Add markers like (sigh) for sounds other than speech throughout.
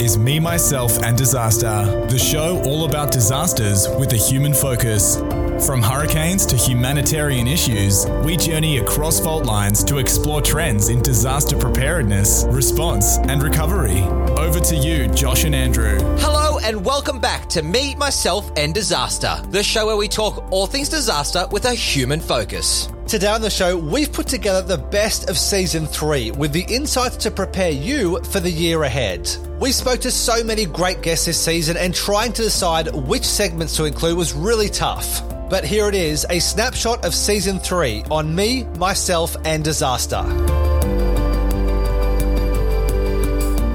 is Me, Myself, and Disaster, the show all about disasters with a human focus. From hurricanes to humanitarian issues, we journey across fault lines to explore trends in disaster preparedness, response, and recovery. Over to you, Josh and Andrew. Hello, and welcome back to Me, Myself, and Disaster, the show where we talk all things disaster with a human focus. Today on the show, we've put together the best of season three with the insights to prepare you for the year ahead. We spoke to so many great guests this season, and trying to decide which segments to include was really tough. But here it is a snapshot of season three on me, myself, and disaster.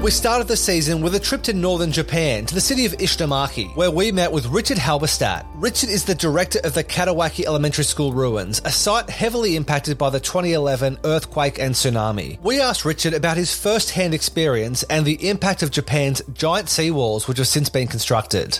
We started the season with a trip to northern Japan to the city of Ishinomaki, where we met with Richard Halberstadt. Richard is the director of the Kadonowaki Elementary School ruins, a site heavily impacted by the 2011 earthquake and tsunami. We asked Richard about his first hand experience and the impact of Japan's giant seawalls, which have since been constructed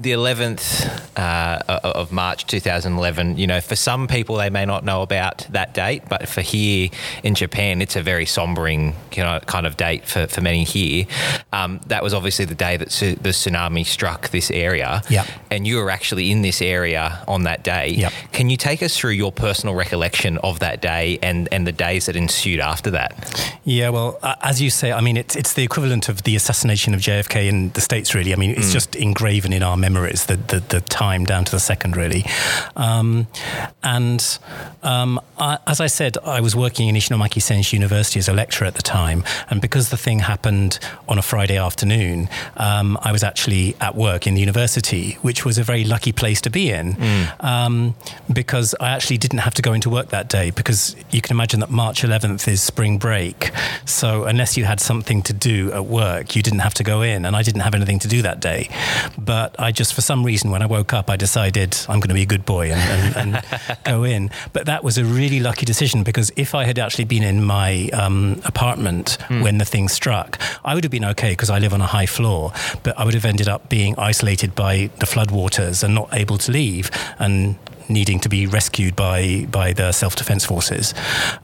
the 11th uh, of March 2011, you know, for some people they may not know about that date, but for here in Japan, it's a very sombering you know, kind of date for, for many here. Um, that was obviously the day that su- the tsunami struck this area. Yep. And you were actually in this area on that day. Yep. Can you take us through your personal recollection of that day and, and the days that ensued after that? Yeah, well, uh, as you say, I mean, it's, it's the equivalent of the assassination of JFK in the States, really. I mean, it's mm. just engraven in our memory memories, the, the, the time down to the second, really. Um, and um, I, as I said, I was working in Ishinomaki Senshu University as a lecturer at the time. And because the thing happened on a Friday afternoon, um, I was actually at work in the university, which was a very lucky place to be in mm. Um, because I actually didn't have to go into work that day because you can imagine that March 11th is spring break. So unless you had something to do at work, you didn't have to go in. And I didn't have anything to do that day. But I just, for some reason, when I woke up, I decided I'm going to be a good boy and, and, and (laughs) go in. But that was a really lucky decision because if I had actually been in my um, apartment mm. when the thing struck, I would have been okay because I live on a high floor. But I would have ended up being isolated by the floodwaters and not able to leave. And needing to be rescued by by the self defense forces.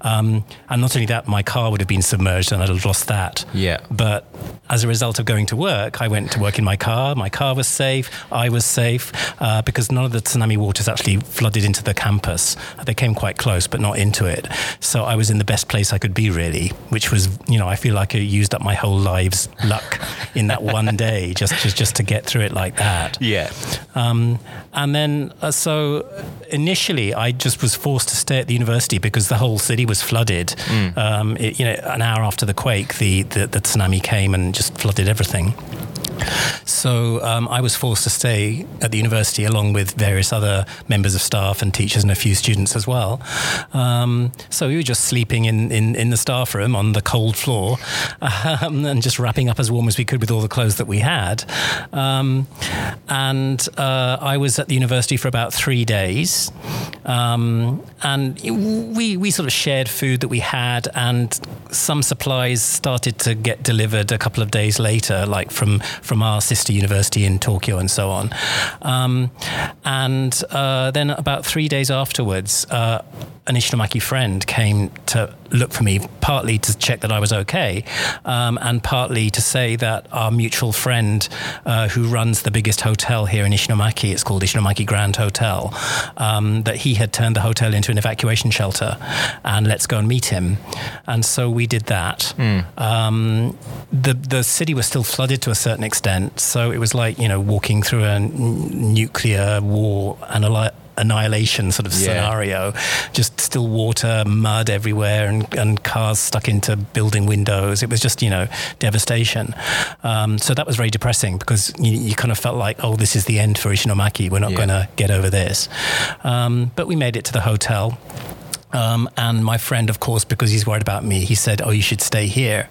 Um, and not only that, my car would have been submerged and I'd have lost that. Yeah. But as a result of going to work, I went to work in my car. My car was safe. I was safe uh, because none of the tsunami waters actually flooded into the campus. They came quite close, but not into it. So I was in the best place I could be, really, which was, you know, I feel like I used up my whole life's luck (laughs) in that one day just, just, just to get through it like that. Yeah. Um, and then, uh, so initially, I just was forced to stay at the university because the whole city was flooded. Mm. Um, it, you know, an hour after the quake, the, the, the tsunami came and just flooded everything. So um, I was forced to stay at the university along with various other members of staff and teachers and a few students as well. Um, so we were just sleeping in, in, in, the staff room on the cold floor um, and just wrapping up as warm as we could with all the clothes that we had. Um, and uh, I was at the university for about three days. Um, and we, we sort of shared food that we had, and some supplies started to get delivered a couple of days later, like from from our sister university in Tokyo and so on. Um, and uh, then about three days afterwards, uh, an Ishinomaki friend came to look for me, partly to check that I was okay, um, and partly to say that our mutual friend uh, who runs the biggest hotel here in Ishinomaki, it's called Ishinomaki Grand Hotel, um, that he had turned the hotel into an evacuation shelter, and let's go and meet him. And so we did that. Mm. Um, the the city was still flooded to a certain extent, so it was like you know walking through a n- nuclear war and a annihilation sort of yeah. scenario. Just still water, mud everywhere, and, and cars stuck into building windows. It was just, you know, devastation. Um, so that was very depressing because you, you, kind of felt like, oh, this is the end for Ishinomaki. We're not yeah. going to get over this. Um, but we made it to the hotel. Um, and my friend, of course, because he's worried about me, he said, "Oh, you should stay here."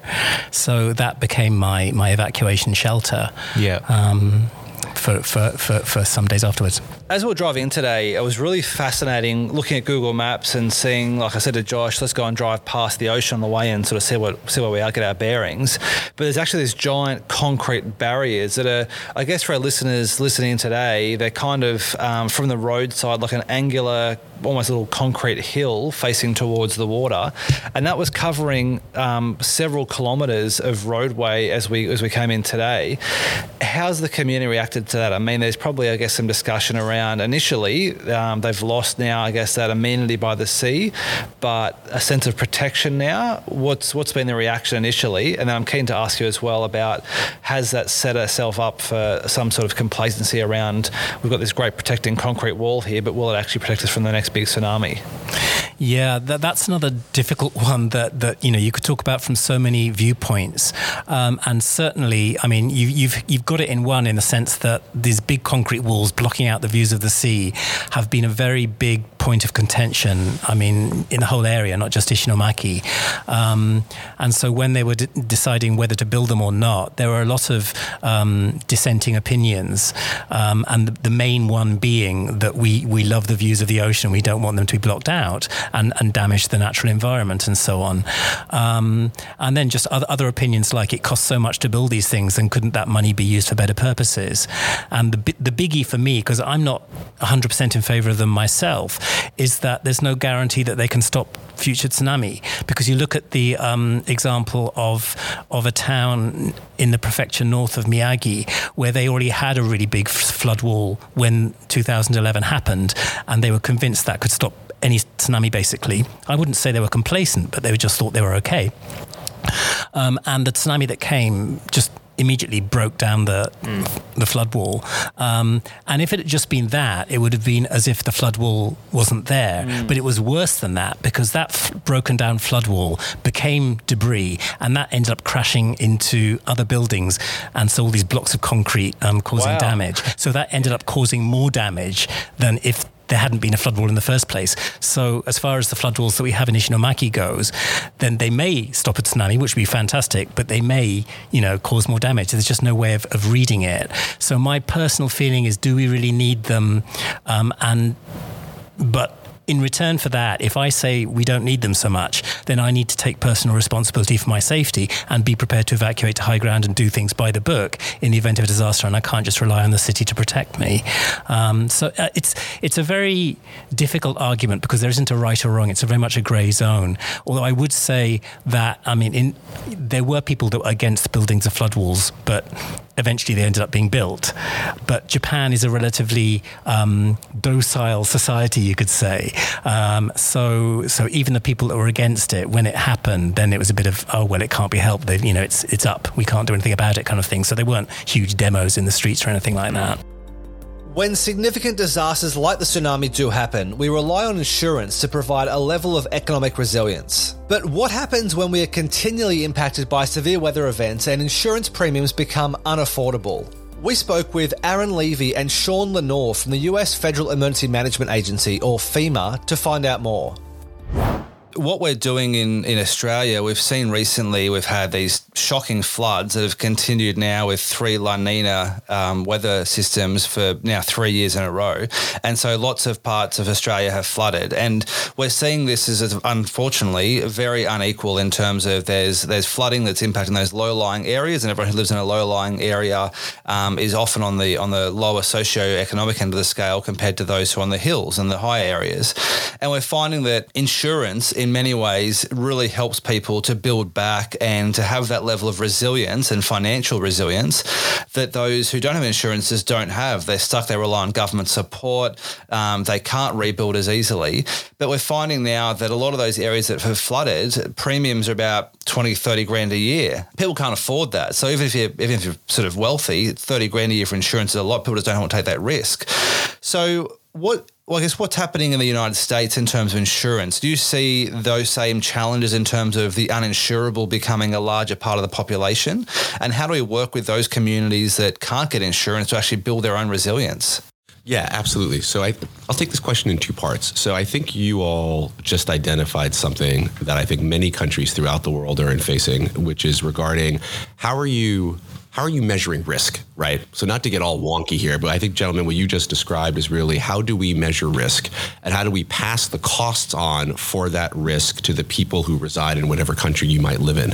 So that became my my evacuation shelter. Yeah. Um, for, for, for, for some days afterwards. As we were driving in today, it was really fascinating looking at Google Maps and seeing, like I said to Josh, let's go and drive past the ocean on the way and sort of see what see where we are, get our bearings. But there's actually these giant concrete barriers that are, I guess, for our listeners listening today, they're kind of um, from the roadside, like an angular almost little concrete hill facing towards the water, and that was covering um, several kilometres of roadway as we as we came in today. How's the community reacted to that? I mean, there's probably I guess some discussion around initially um, they've lost now I guess that amenity by the sea, but a sense of protection now. What's what's been the reaction initially? And then I'm keen to ask you as well about has that set itself up for some sort of complacency around we've got this great protecting concrete wall here, but will it actually protect us from the next big tsunami. Yeah, that, that's another difficult (laughs) one that, that you know you could talk about from so many viewpoints, um, and certainly, I mean, you, you've you've got it in one in the sense that these big concrete walls blocking out the views of the sea have been a very big point of contention. I mean, in the whole area, not just Ishinomaki, um, and so when they were d- deciding whether to build them or not, there were a lot of um, dissenting opinions, um, and the, the main one being that we we love the views of the ocean, we don't want them to be blocked out and, and damage the natural environment and so on. Um, and then just other, other opinions like it costs so much to build these things and couldn't that money be used for better purposes? And the, the biggie for me, because I'm not 100% in favor of them myself, is that there's no guarantee that they can stop future tsunami. Because you look at the um, example of, of a town in the prefecture north of Miyagi, where they already had a really big flood wall when 2011 happened, and they were convinced that could stop any tsunami, basically. I wouldn't say they were complacent, but they just thought they were okay. Um, and the tsunami that came just immediately broke down the mm. the flood wall. Um, and if it had just been that, it would have been as if the flood wall wasn't there. Mm. But it was worse than that because that f- broken down flood wall became debris, and that ended up crashing into other buildings, and so all these blocks of concrete um, causing wow. damage. So that ended up causing more damage than if there hadn't been a flood wall in the first place. So, as far as the flood walls that we have in Ishinomaki goes, then they may stop a tsunami, which would be fantastic, but they may, you know, cause more damage. There's just no way of, of reading it. So, my personal feeling is, do we really need them? Um, and but in return for that, if I say we don't need them so much, then I need to take personal responsibility for my safety and be prepared to evacuate to high ground and do things by the book in the event of a disaster. And I can't just rely on the city to protect me. Um, so uh, it's it's a very difficult argument because there isn't a right or wrong. It's very much a grey zone. Although I would say that I mean, in, there were people that were against buildings of flood walls, but eventually they ended up being built. But Japan is a relatively um, docile society, you could say. Um, so, so even the people that were against it, when it happened, then it was a bit of, oh well, it can't be helped. They, you know, it's it's up. We can't do anything about it, kind of thing. So there weren't huge demos in the streets or anything like that. When significant disasters like the tsunami do happen, we rely on insurance to provide a level of economic resilience. But what happens when we are continually impacted by severe weather events and insurance premiums become unaffordable? We spoke with Aaron Levy and Sean Lenore from the US Federal Emergency Management Agency, or FEMA, to find out more what we're doing in, in Australia, we've seen recently, we've had these shocking floods that have continued now with three La Nina um, weather systems for now three years in a row. And so lots of parts of Australia have flooded. And we're seeing this as unfortunately very unequal in terms of there's there's flooding that's impacting those low lying areas, and everyone who lives in a low lying area um, is often on the on the lower socio-economic end of the scale compared to those who are on the hills and the high areas. And we're finding that insurance in many ways really helps people to build back and to have that level of resilience and financial resilience that those who don't have insurances don't have. They're stuck, they rely on government support, um, they can't rebuild as easily. But we're finding now that a lot of those areas that have flooded, premiums are about 20, 30 grand a year. People can't afford that. So even if you're, even if you're sort of wealthy, 30 grand a year for insurance is a lot. People just don't want to take that risk. So what well, I guess what's happening in the United States in terms of insurance? Do you see those same challenges in terms of the uninsurable becoming a larger part of the population? And how do we work with those communities that can't get insurance to actually build their own resilience? Yeah, absolutely. So I, I'll take this question in two parts. So I think you all just identified something that I think many countries throughout the world are in facing, which is regarding how are you how are you measuring risk, right? So not to get all wonky here, but I think, gentlemen, what you just described is really how do we measure risk and how do we pass the costs on for that risk to the people who reside in whatever country you might live in.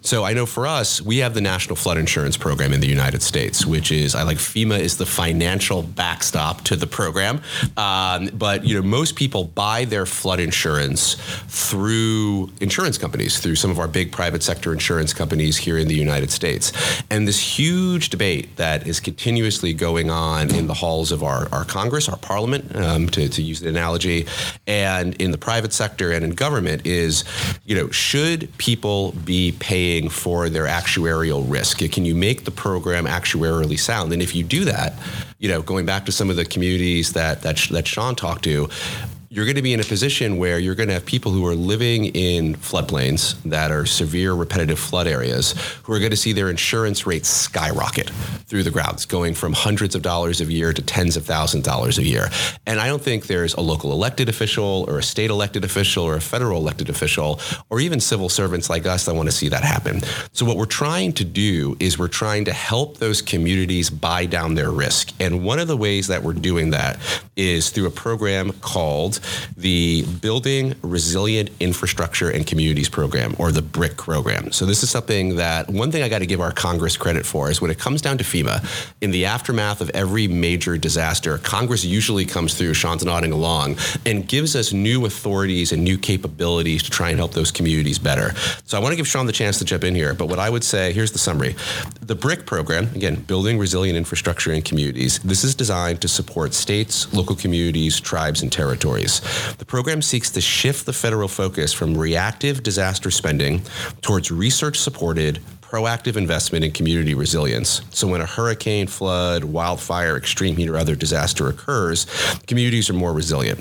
So I know for us, we have the National Flood Insurance Program in the United States, which is I like FEMA is the financial backstop to the program. Um, but you know, most people buy their flood insurance through insurance companies, through some of our big private sector insurance companies here in the United States. And this huge debate that is continuously going on in the halls of our, our Congress, our Parliament, um, to, to use the analogy, and in the private sector and in government is, you know, should people be paying for their actuarial risk? Can you make the program actuarially sound? And if you do that, you know, going back to some of the communities that that, that Sean talked to, you're going to be in a position where you're going to have people who are living in floodplains that are severe repetitive flood areas who are going to see their insurance rates skyrocket through the grounds, going from hundreds of dollars a year to tens of thousands of dollars a year. And I don't think there's a local elected official or a state elected official or a federal elected official or even civil servants like us that want to see that happen. So what we're trying to do is we're trying to help those communities buy down their risk. And one of the ways that we're doing that is through a program called the Building Resilient Infrastructure and Communities Program, or the BRIC program. So, this is something that one thing I got to give our Congress credit for is when it comes down to FEMA, in the aftermath of every major disaster, Congress usually comes through, Sean's nodding along, and gives us new authorities and new capabilities to try and help those communities better. So, I want to give Sean the chance to jump in here, but what I would say here's the summary. The BRIC program, again, Building Resilient Infrastructure and Communities, this is designed to support states, local communities, tribes, and territories. The program seeks to shift the federal focus from reactive disaster spending towards research supported, proactive investment in community resilience. So when a hurricane, flood, wildfire, extreme heat, or other disaster occurs, communities are more resilient.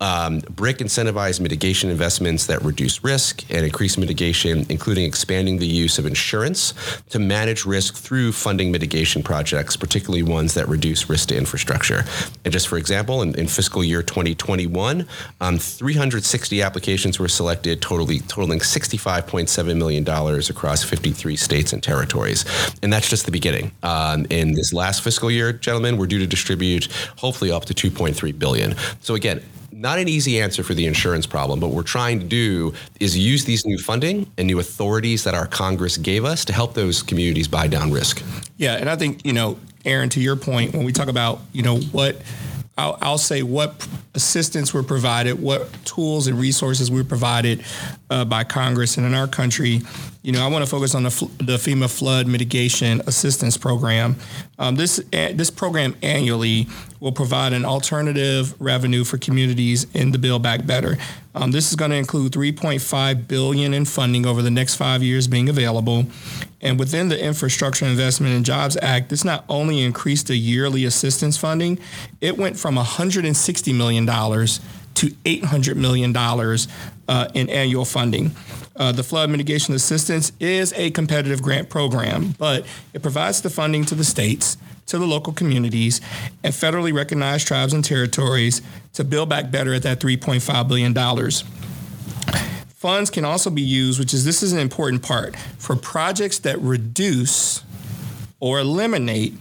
Um, BRIC incentivized mitigation investments that reduce risk and increase mitigation, including expanding the use of insurance to manage risk through funding mitigation projects, particularly ones that reduce risk to infrastructure. And just for example, in, in fiscal year 2021, um, 360 applications were selected, totally totaling $65.7 million across 53 states states and territories. And that's just the beginning. Um, in this last fiscal year, gentlemen, we're due to distribute hopefully up to 2.3 billion. So again, not an easy answer for the insurance problem, but what we're trying to do is use these new funding and new authorities that our Congress gave us to help those communities buy down risk. Yeah, and I think, you know, Aaron, to your point, when we talk about, you know, what I'll, I'll, say what assistance were provided, what tools and resources were provided uh, by Congress and in our country. You know, I want to focus on the, the FEMA Flood Mitigation Assistance Program. Um, this this program annually will provide an alternative revenue for communities in the Build Back Better. Um, this is going to include 3.5 billion in funding over the next five years being available, and within the Infrastructure Investment and Jobs Act, this not only increased the yearly assistance funding, it went from 160 million dollars to 800 million dollars uh, in annual funding. Uh, the flood mitigation assistance is a competitive grant program, but it provides the funding to the states, to the local communities, and federally recognized tribes and territories to build back better at that $3.5 billion. Funds can also be used, which is this is an important part, for projects that reduce or eliminate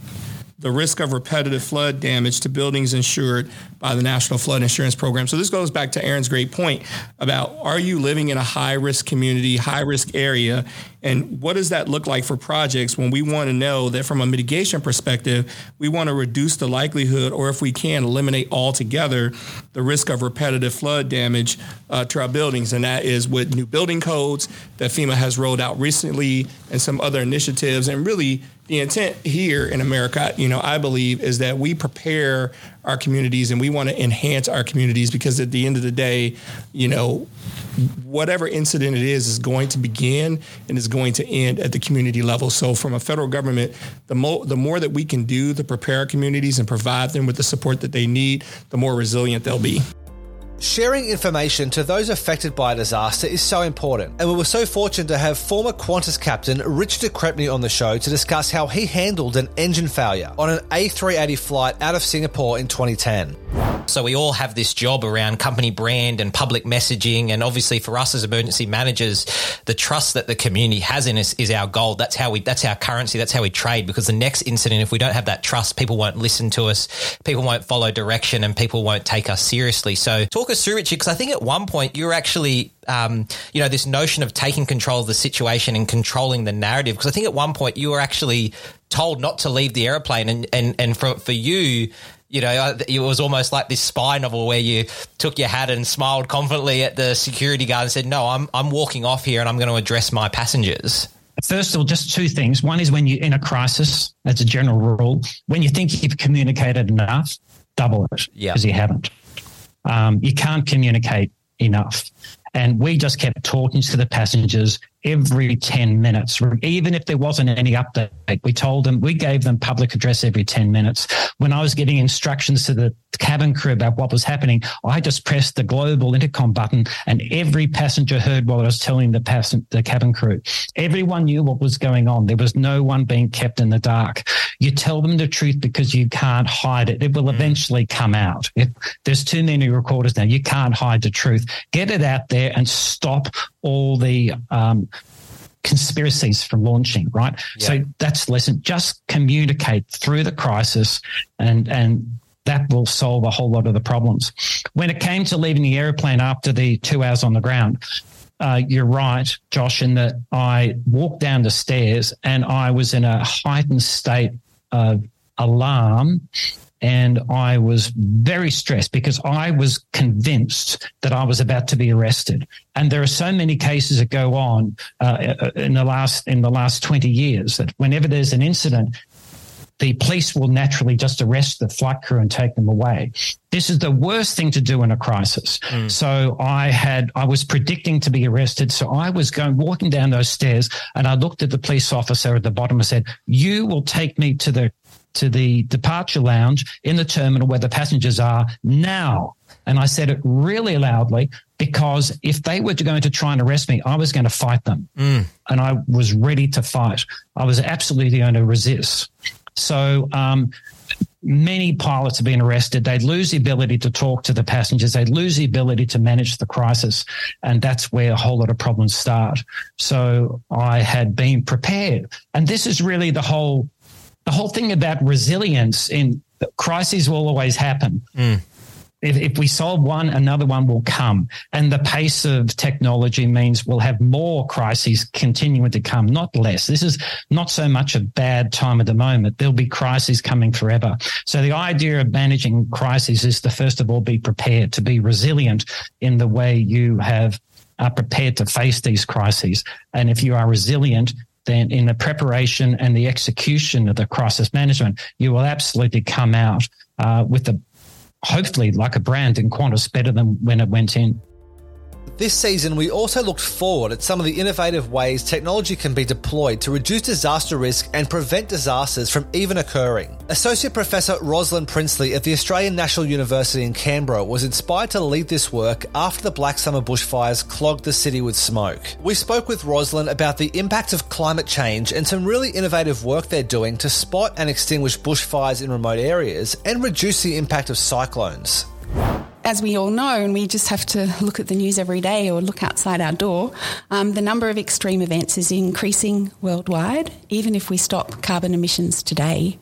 the risk of repetitive flood damage to buildings insured by the National Flood Insurance Program. So this goes back to Aaron's great point about are you living in a high risk community, high risk area, and what does that look like for projects when we want to know that from a mitigation perspective, we want to reduce the likelihood, or if we can, eliminate altogether the risk of repetitive flood damage uh, to our buildings. And that is with new building codes that FEMA has rolled out recently and some other initiatives. And really, the intent here in America, you know, I believe is that we prepare our communities and we want to enhance our communities because at the end of the day, you know, whatever incident it is is going to begin and is going to end at the community level. So from a federal government, the more the more that we can do to prepare our communities and provide them with the support that they need, the more resilient they'll be. Sharing information to those affected by a disaster is so important, and we were so fortunate to have former Qantas captain Richard de Crespigny on the show to discuss how he handled an engine failure on an A380 flight out of Singapore in 2010. So we all have this job around company brand and public messaging. And obviously for us as emergency managers, the trust that the community has in us is our gold. That's how we, that's our currency. That's how we trade because the next incident, if we don't have that trust, people won't listen to us. People won't follow direction and people won't take us seriously. So talk us through, Richard, because I think at one point you were actually um, you know, this notion of taking control of the situation and controlling the narrative. Because I think at one point you were actually told not to leave the airplane, and and and for for you, you know, it was almost like this spy novel where you took your hat and smiled confidently at the security guard and said, "No, I'm I'm walking off here, and I'm going to address my passengers." First of all, just two things. One is when you're in a crisis, as a general rule, when you think you've communicated enough, double it Yeah. because you haven't. Um, you can't communicate enough. And we just kept talking to the passengers every 10 minutes, even if there wasn't any update. We told them, we gave them public address every 10 minutes. When I was getting instructions to the cabin crew about what was happening, I just pressed the global intercom button and every passenger heard what I was telling the, passen- the cabin crew. Everyone knew what was going on. There was no one being kept in the dark. You tell them the truth because you can't hide it. It will mm. eventually come out. If there's too many recorders now, you can't hide the truth. Get it out there and stop all the um, conspiracies from launching, right? So that's the lesson. Just communicate through the crisis and and that will solve a whole lot of the problems. When it came to leaving the airplane after the two hours on the ground, uh, you're right, Josh, in that I walked down the stairs and I was in a heightened state of alarm and I was very stressed because I was convinced that I was about to be arrested. And there are so many cases that go on uh, in the last in the last twenty years that whenever there's an incident, the police will naturally just arrest the flight crew and take them away. This is the worst thing to do in a crisis. So I had, I was predicting to be arrested. So I was going, walking down those stairs and I looked at the police officer at the bottom and said, you will take me to the, to the departure lounge in the terminal where the passengers are now. And I said it really loudly because if they were going to try and arrest me, I was going to fight them. And I was ready to fight. I was absolutely going to resist. So um, many pilots have been arrested. They'd lose the ability to talk to the passengers. They'd lose the ability to manage the crisis. And that's where a whole lot of problems start. So I had been prepared. And this is really the whole, the whole thing about resilience in crises will always happen. Mm. If, if we solve one, another one will come. And the pace of technology means we'll have more crises continuing to come, not less. This is not so much a bad time at the moment. There'll be crises coming forever. So the idea of managing crises is to first of all be prepared, to be resilient in the way you have are prepared to face these crises. And if you are resilient, then in the preparation and the execution of the crisis management, you will absolutely come out uh, with the hopefully like a brand in Qantas better than when it went in. This season, we also looked forward at some of the innovative ways technology can be deployed to reduce disaster risk and prevent disasters from even occurring. Associate Professor Rosalind Prinsley at the Australian National University in Canberra was inspired to lead this work after the Black Summer bushfires clogged the city with smoke. We spoke with Rosalind about the impact of climate change and some really innovative work they're doing to spot and extinguish bushfires in remote areas and reduce the impact of cyclones. As we all know, and we just have to look at the news every day or look outside our door, um, the number of extreme events is increasing worldwide, even if we stop carbon emissions today.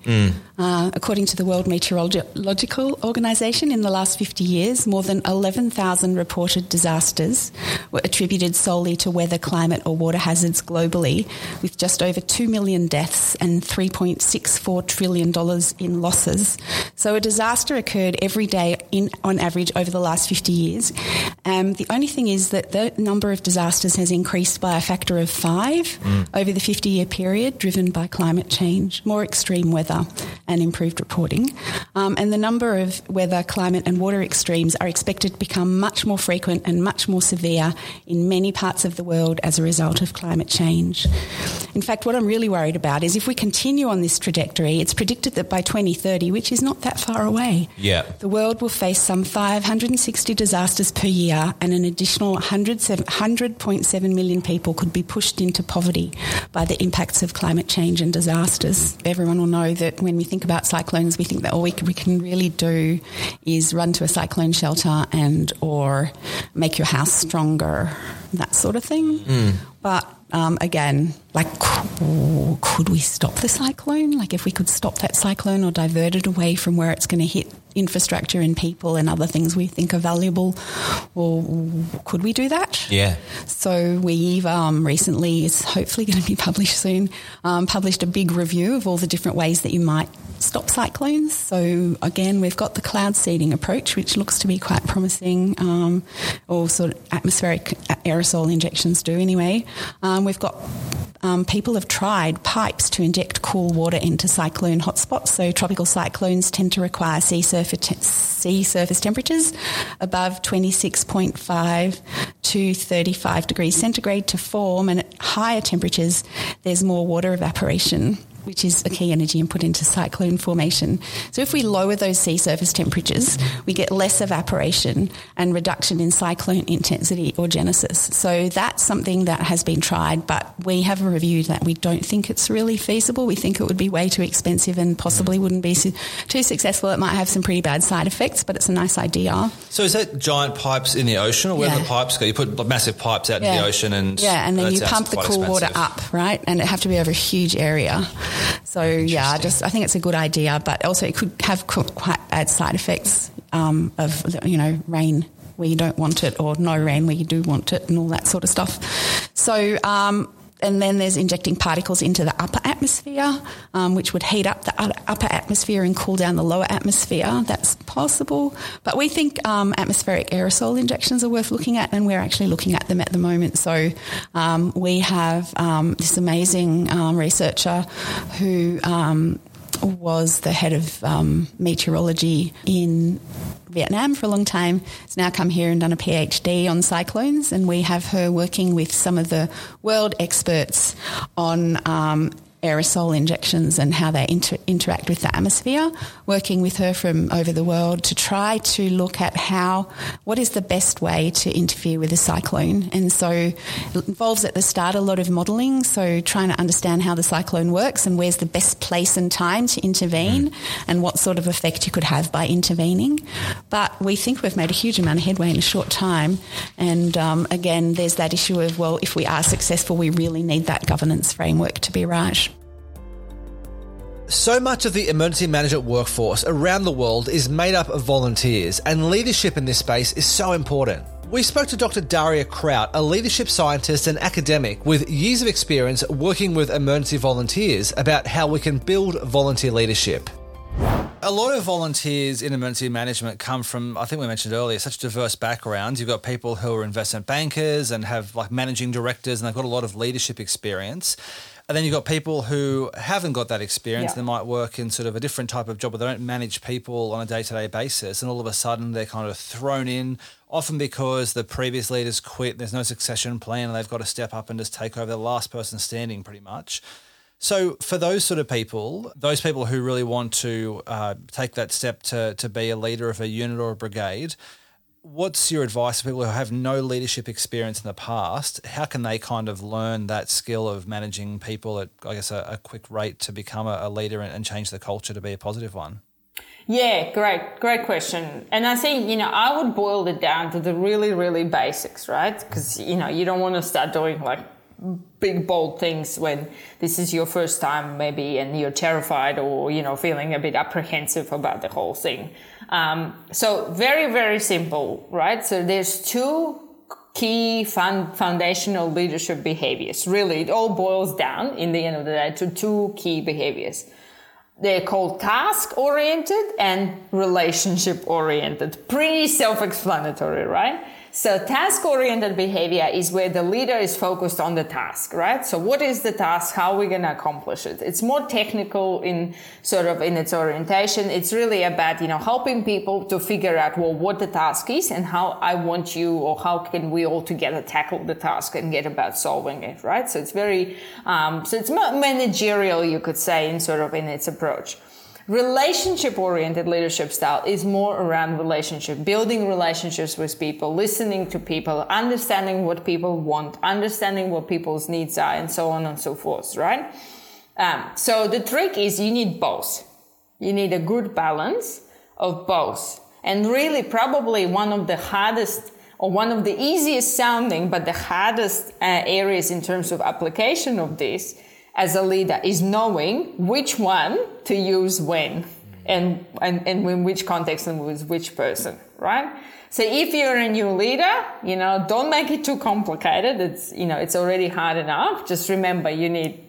Uh, according to the World Meteorological Organization, in the last 50 years, more than 11,000 reported disasters were attributed solely to weather, climate, or water hazards globally, with just over 2 million deaths and $3.64 trillion in losses. So a disaster occurred every day in, on average over the last 50 years. Um, the only thing is that the number of disasters has increased by a factor of five over the 50 year period, driven by climate change, more extreme weather. and improved reporting. Um, and the number of weather, climate, and water extremes are expected to become much more frequent and much more severe in many parts of the world as a result of climate change. In fact, what I'm really worried about is if we continue on this trajectory, it's predicted that by 2030, which is not that far away, Yeah. the world will face some 560 disasters per year, and an additional 100.7 million people could be pushed into poverty by the impacts of climate change and disasters. Everyone will know that when we think about cyclones, we think that all we can, we can really do is run to a cyclone shelter and or make your house stronger, that sort of thing. But um, again, like, could we stop the cyclone? Like, if we could stop that cyclone or divert it away from where it's going to hit infrastructure and people and other things we think are valuable, or could we do that? Yeah. So we've um, recently, it's hopefully going to be published soon, um, published a big review of all the different ways that you might stop cyclones. So again, we've got the cloud seeding approach, which looks to be quite promising, um, or sort of atmospheric aerosol injections do anyway. Um, we've got um, people have tried pipes to inject cool water into cyclone hotspots. So tropical cyclones tend to require sea surface, sea surface temperatures above 26.5 to 35 degrees centigrade to form, and at higher temperatures, there's more water evaporation which is a key energy input into cyclone formation. So if we lower those sea surface temperatures, we get less evaporation and reduction in cyclone intensity or genesis. So that's something that has been tried, but we have a review that we don't think it's really feasible. We think it would be way too expensive and possibly mm. wouldn't be su- too successful. It might have some pretty bad side effects, but it's a nice idea. So is that giant pipes in the ocean, or where Yeah. the pipes go? You put massive pipes out in the ocean, and yeah, and then you pump the cool water up, right? And it have to be over a huge area. So yeah, I just I think it's a good idea, but also it could have quite bad side effects um, of you know rain where you don't want it, or no rain where you do want it, and all that sort of stuff. So. Um, and then there's injecting particles into the upper atmosphere, um, which would heat up the upper atmosphere and cool down the lower atmosphere. That's possible. But we think um, atmospheric aerosol injections are worth looking at, and we're actually looking at them at the moment. So um, we have um, this amazing um, researcher who um, was the head of um, meteorology in Vietnam for a long time. Has now come here and done a PhD on cyclones, and we have her working with some of the world experts on. Um, aerosol injections and how they inter- interact with the atmosphere, working with her from over the world to try to look at how, what is the best way to interfere with a cyclone. And so it involves at the start a lot of modelling, so trying to understand how the cyclone works and where's the best place and time to intervene and what sort of effect you could have by intervening. But we think we've made a huge amount of headway in a short time. And um, again, there's that issue of, well, if we are successful, we really need that governance framework to be right. So much of the emergency management workforce around the world is made up of volunteers, and leadership in this space is so important. We spoke to Dr. Darja Kragt, a leadership scientist and academic with years of experience working with emergency volunteers, about how we can build volunteer leadership. A lot of volunteers in emergency management come from, I think we mentioned earlier, such diverse backgrounds. You've got people who are investment bankers and have like managing directors, and they've got a lot of leadership experience. And then you've got people who haven't got that experience. Yeah. They might work in sort of a different type of job where they don't manage people on a day to day basis. And all of a sudden they're kind of thrown in, often because the previous leaders quit, there's no succession plan, and they've got to step up and just take over the last person standing pretty much. So, for those sort of people, those people who really want to uh, take that step to, to be a leader of a unit or a brigade, what's your advice for people who have no leadership experience in the past? How can they kind of learn that skill of managing people at, I guess, a, a quick rate to become a, a leader and, and change the culture to be a positive one? Yeah, great, great question. And I think, you know, I would boil it down to the really, really basics, right? Because, you know, you don't want to start doing like big, bold things when this is your first time, maybe, and you're terrified or, you know, feeling a bit apprehensive about the whole thing. Um, so, very, very simple, right? So, there's two key fun, foundational leadership behaviors. Really, it all boils down in the end of the day to two key behaviors. They're called task oriented and relationship oriented. Pretty self explanatory, right? So task oriented behavior is where the leader is focused on the task, right? So what is the task? How are we going to accomplish it? It's more technical in sort of in its orientation. It's really about, you know, helping people to figure out, well, what the task is and how I want you or how can we all together tackle the task and get about solving it, right? So it's very, um, so it's managerial, you could say, in sort of in its approach. Relationship oriented leadership style is more around relationship, building relationships with people, listening to people, understanding what people want, understanding what people's needs are, and so on and so forth, right? Um, so the trick is you need both. You need a good balance of both. And really, probably one of the hardest or one of the easiest sounding, but the hardest uh, areas in terms of application of this as a leader is knowing which one to use when and, and, and in which context and with which person, right? So if you're a new leader, you know, don't make it too complicated. It's, you know, it's already hard enough. Just remember you need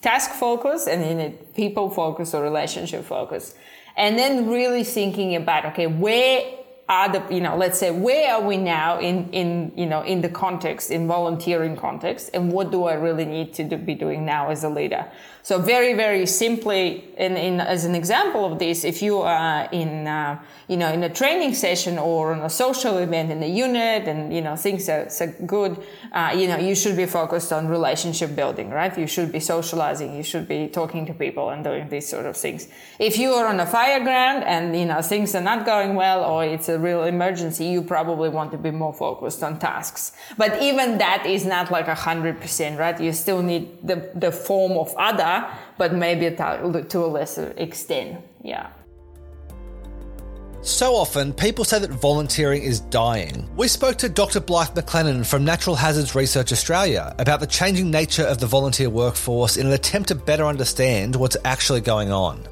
task focus and you need people focus or relationship focus. And then really thinking about, okay, where are the you know let's say where are we now in in you know in the context in volunteering context and what do i really need to do, be doing now as a leader? So very very simply in, in as an example of this if you are in uh, you know in a training session or on a social event in a unit and you know things are, are good uh, you know you should be focused on relationship building right? You should be socializing you should be talking to people and doing these sort of things. If you are on a fire ground and you know things are not going well or it's a real emergency, you probably want to be more focused on tasks. But even that is not like a hundred percent, right? You still need the, the form of other, but maybe to a lesser extent. Yeah. So often, people say that volunteering is dying. We spoke to Dr. Blythe McLennan from Natural Hazards Research Australia about the changing nature of the volunteer workforce in an attempt to better understand what's actually going on.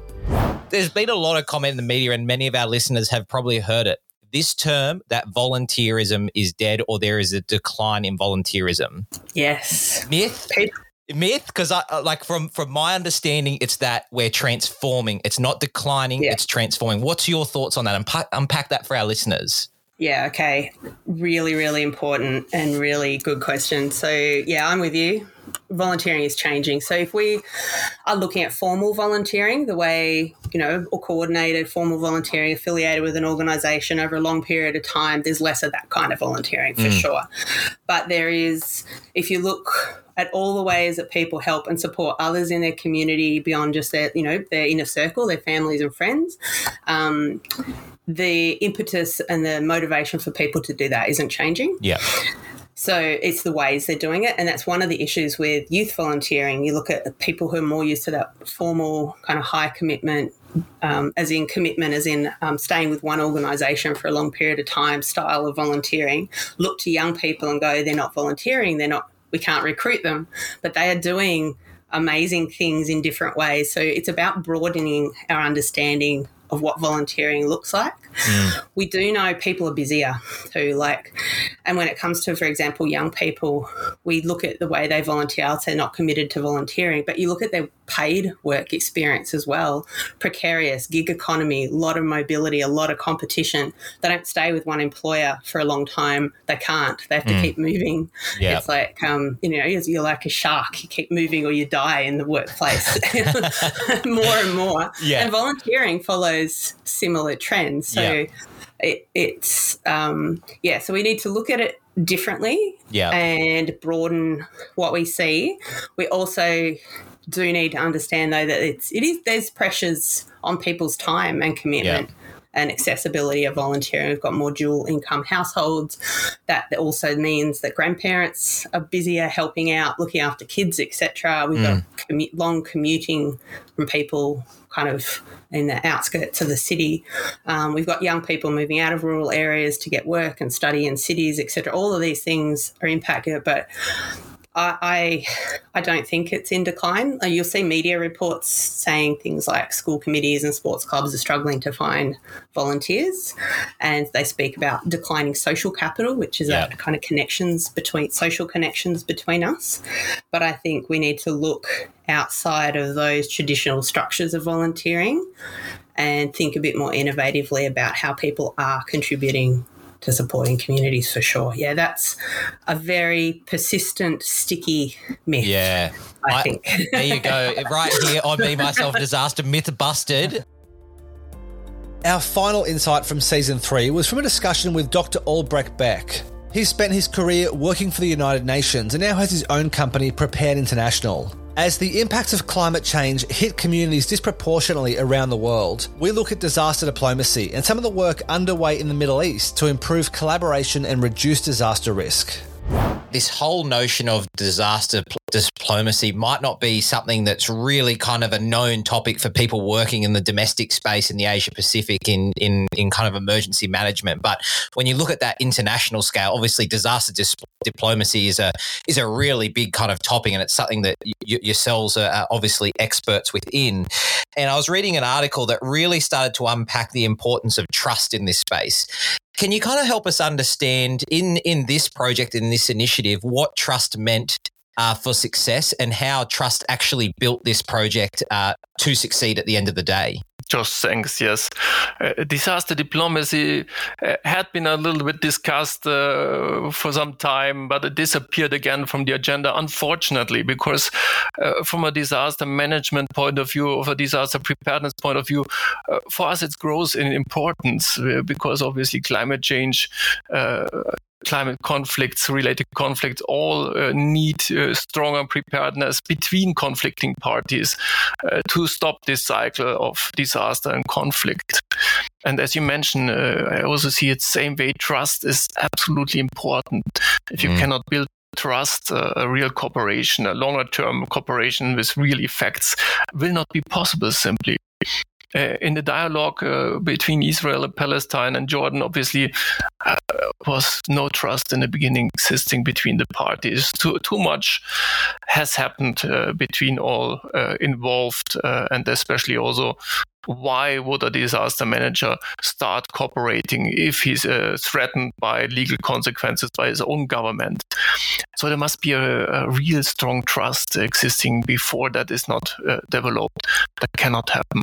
There's been a lot of comment in the media, and many of our listeners have probably heard it this term that volunteerism is dead or there is a decline in volunteerism. Yes. Myth? Myth, because I uh, like from from my understanding, it's that we're transforming. It's not declining; yeah. it's transforming. What's your thoughts on that? Unpack, unpack that for our listeners. Yeah, okay. Really, really important and really good question. So, yeah, I'm with you. Volunteering is changing. So, if we are looking at formal volunteering, the way, you know, or coordinated formal volunteering affiliated with an organization over a long period of time, there's less of that kind of volunteering for mm. sure. But there is, if you look at all the ways that people help and support others in their community beyond just their, you know, their inner circle, their families and friends. Um, the impetus and the motivation for people to do that isn't changing. Yeah. So it's the ways they're doing it. And that's one of the issues with youth volunteering. You look at people who are more used to that formal, kind of high commitment, um, as in commitment, as in um, staying with one organisation for a long period of time style of volunteering. Look to young people and go, they're not volunteering, they're not, we can't recruit them, but they are doing amazing things in different ways. So it's about broadening our understanding of what volunteering looks like. Mm. We do know people are busier too, like, and when it comes to, for example, young people, we look at the way they volunteer. I'll say not committed to volunteering, but you look at their paid work experience as well. Precarious, gig economy, a lot of mobility, a lot of competition. They don't stay with one employer for a long time. They can't. They have to mm. keep moving. Yeah. It's like, um, you know, you're like a shark. You keep moving or you die in the workplace (laughs) (laughs) more and more. Yeah. And volunteering follows similar trends. So yeah. it, it's, um, yeah, so we need to look at it differently yeah. and broaden what we see. We also do need to understand though that it's it is there's pressures on people's time and commitment. Yeah. And accessibility of volunteering. We've got more dual income households. That also means that grandparents are busier helping out, looking after kids, etc. We've mm. got commu- long commuting from people kind of in the outskirts of the city. Um, we've got young people moving out of rural areas to get work and study in cities, etc. All of these things are impacted, but I, I, don't think it's in decline. Uh, you'll see media reports saying things like school committees and sports clubs are struggling to find volunteers, and they speak about declining social capital, which is yeah. a kind of connections between social connections between us. But I think we need to look outside of those traditional structures of volunteering and think a bit more innovatively about how people are contributing to supporting communities for sure. Yeah, that's a very persistent, sticky myth. Yeah. I, I think. (laughs) there you go. Right here on Me, Myself, Disaster Myth Busted. Our final insight from season three was from a discussion with Dr. Albrecht Beck. He spent his career working for the United Nations and now has his own company, Prepared International. As the impacts of climate change hit communities disproportionately around the world, we look at disaster diplomacy and some of the work underway in the Middle East to improve collaboration and reduce disaster risk. This whole notion of disaster diplomacy might not be something that's really kind of a known topic for people working in the domestic space in the Asia Pacific in in in kind of emergency management. But when you look at that international scale, obviously disaster dis- diplomacy is a is a really big kind of topic, and it's something that y- yourselves are obviously experts within. And I was reading an article that really started to unpack the importance of trust in this space. Can you kind of help us understand in in this project in this initiative what trust meant uh, for success and how trust actually built this project uh, to succeed at the end of the day? Just thanks. Yes, uh, disaster diplomacy uh, had been a little bit discussed uh, for some time, but it disappeared again from the agenda, unfortunately, because uh, from a disaster management point of view, of a disaster preparedness point of view, uh, for us it grows in importance uh, because obviously climate change climate conflicts, related conflicts, all uh, need uh, stronger preparedness between conflicting parties uh, to stop this cycle of disaster and conflict. And as you mentioned, uh, I also see it same way. Trust is absolutely important. If you mm. cannot build trust, uh, a real cooperation, a longer term cooperation with real effects will not be possible simply. Uh, in the dialogue uh, between Israel and Palestine and Jordan, obviously, uh, was no trust in the beginning existing between the parties. Too, too much has happened uh, between all uh, involved, uh, and especially also why would a disaster manager start cooperating if he's uh, threatened by legal consequences by his own government? So there must be a, a real strong trust existing before that is not uh, developed. That cannot happen.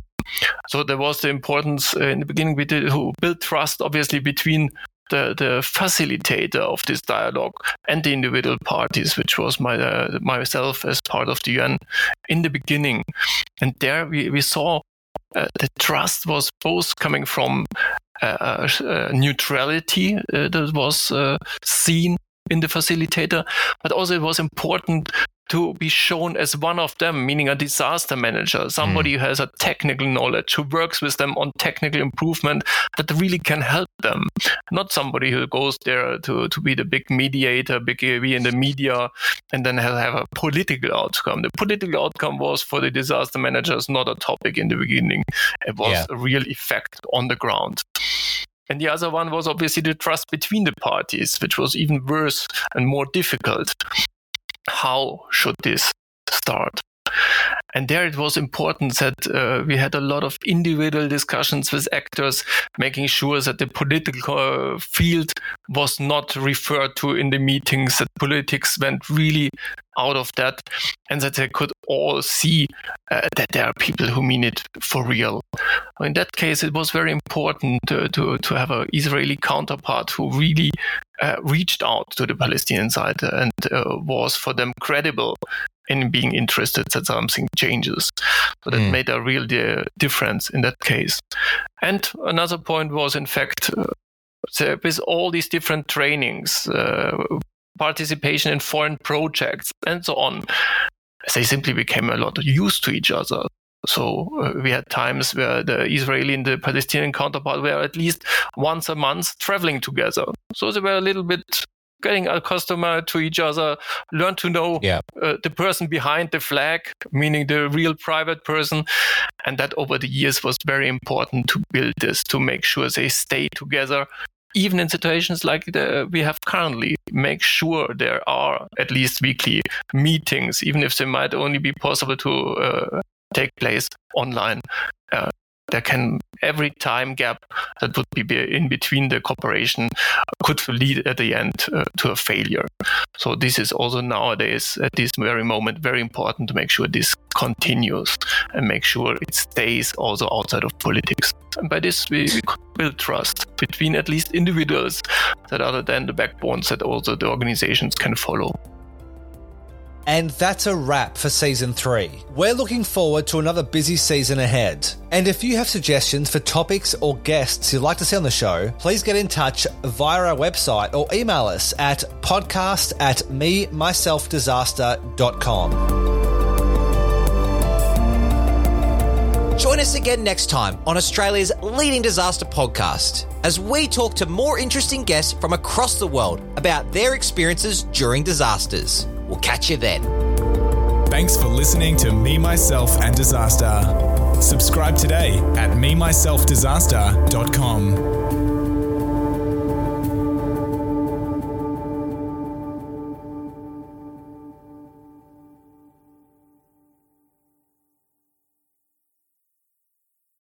So there was the importance uh, in the beginning we did who built trust obviously between the, the facilitator of this dialogue and the individual parties, which was my, uh, myself as part of the UN in the beginning. And there we, we saw uh, the trust was both coming from uh, uh, neutrality uh, that was uh, seen in the facilitator, but also it was important to be shown as one of them, meaning a disaster manager, somebody mm. who has a technical knowledge, who works with them on technical improvement that really can help them. Not somebody who goes there to, to be the big mediator, big be in the media, and then have, have a political outcome. The political outcome was for the disaster managers not a topic in the beginning. It was yeah. a real effect on the ground. And the other one was obviously the trust between the parties, which was even worse and more difficult how should this start? And there it was important that uh, we had a lot of individual discussions with actors, making sure that the political uh, field was not referred to in the meetings, that politics went really out of that, and that they could all see uh, that there are people who mean it for real. In that case, it was very important to, to, to have an Israeli counterpart who really uh, reached out to the Palestinian side and uh, was for them credible in being interested that something changes. So that mm. made a real di- difference in that case. And another point was, in fact, uh, with all these different trainings, uh, participation in foreign projects, and so on, they simply became a lot used to each other. So uh, we had times where the Israeli and the Palestinian counterpart were at least once a month traveling together. So they were a little bit getting accustomed to each other, learn to know yeah. uh, the person behind the flag, meaning the real private person. And that over the years was very important to build this, to make sure they stay together. Even in situations like the, we have currently, make sure there are at least weekly meetings, even if they might only be possible to uh, take place online. Uh, there can every time gap that would be in between the cooperation could lead at the end uh, to a failure. So this is also nowadays at this very moment very important to make sure this continues and make sure it stays also outside of politics. And by this we, we build trust between at least individuals that other than the backbones that also the organizations can follow. And that's a wrap for season three. We're looking forward to another busy season ahead. And if you have suggestions for topics or guests you'd like to see on the show, please get in touch via our website or email us at podcast at me myself disaster.com. Join us again next time on Australia's leading disaster podcast as we talk to more interesting guests from across the world about their experiences during disasters. We'll catch you then. Thanks for listening to Me, Myself, and Disaster. Subscribe today at memyselfdisaster.com.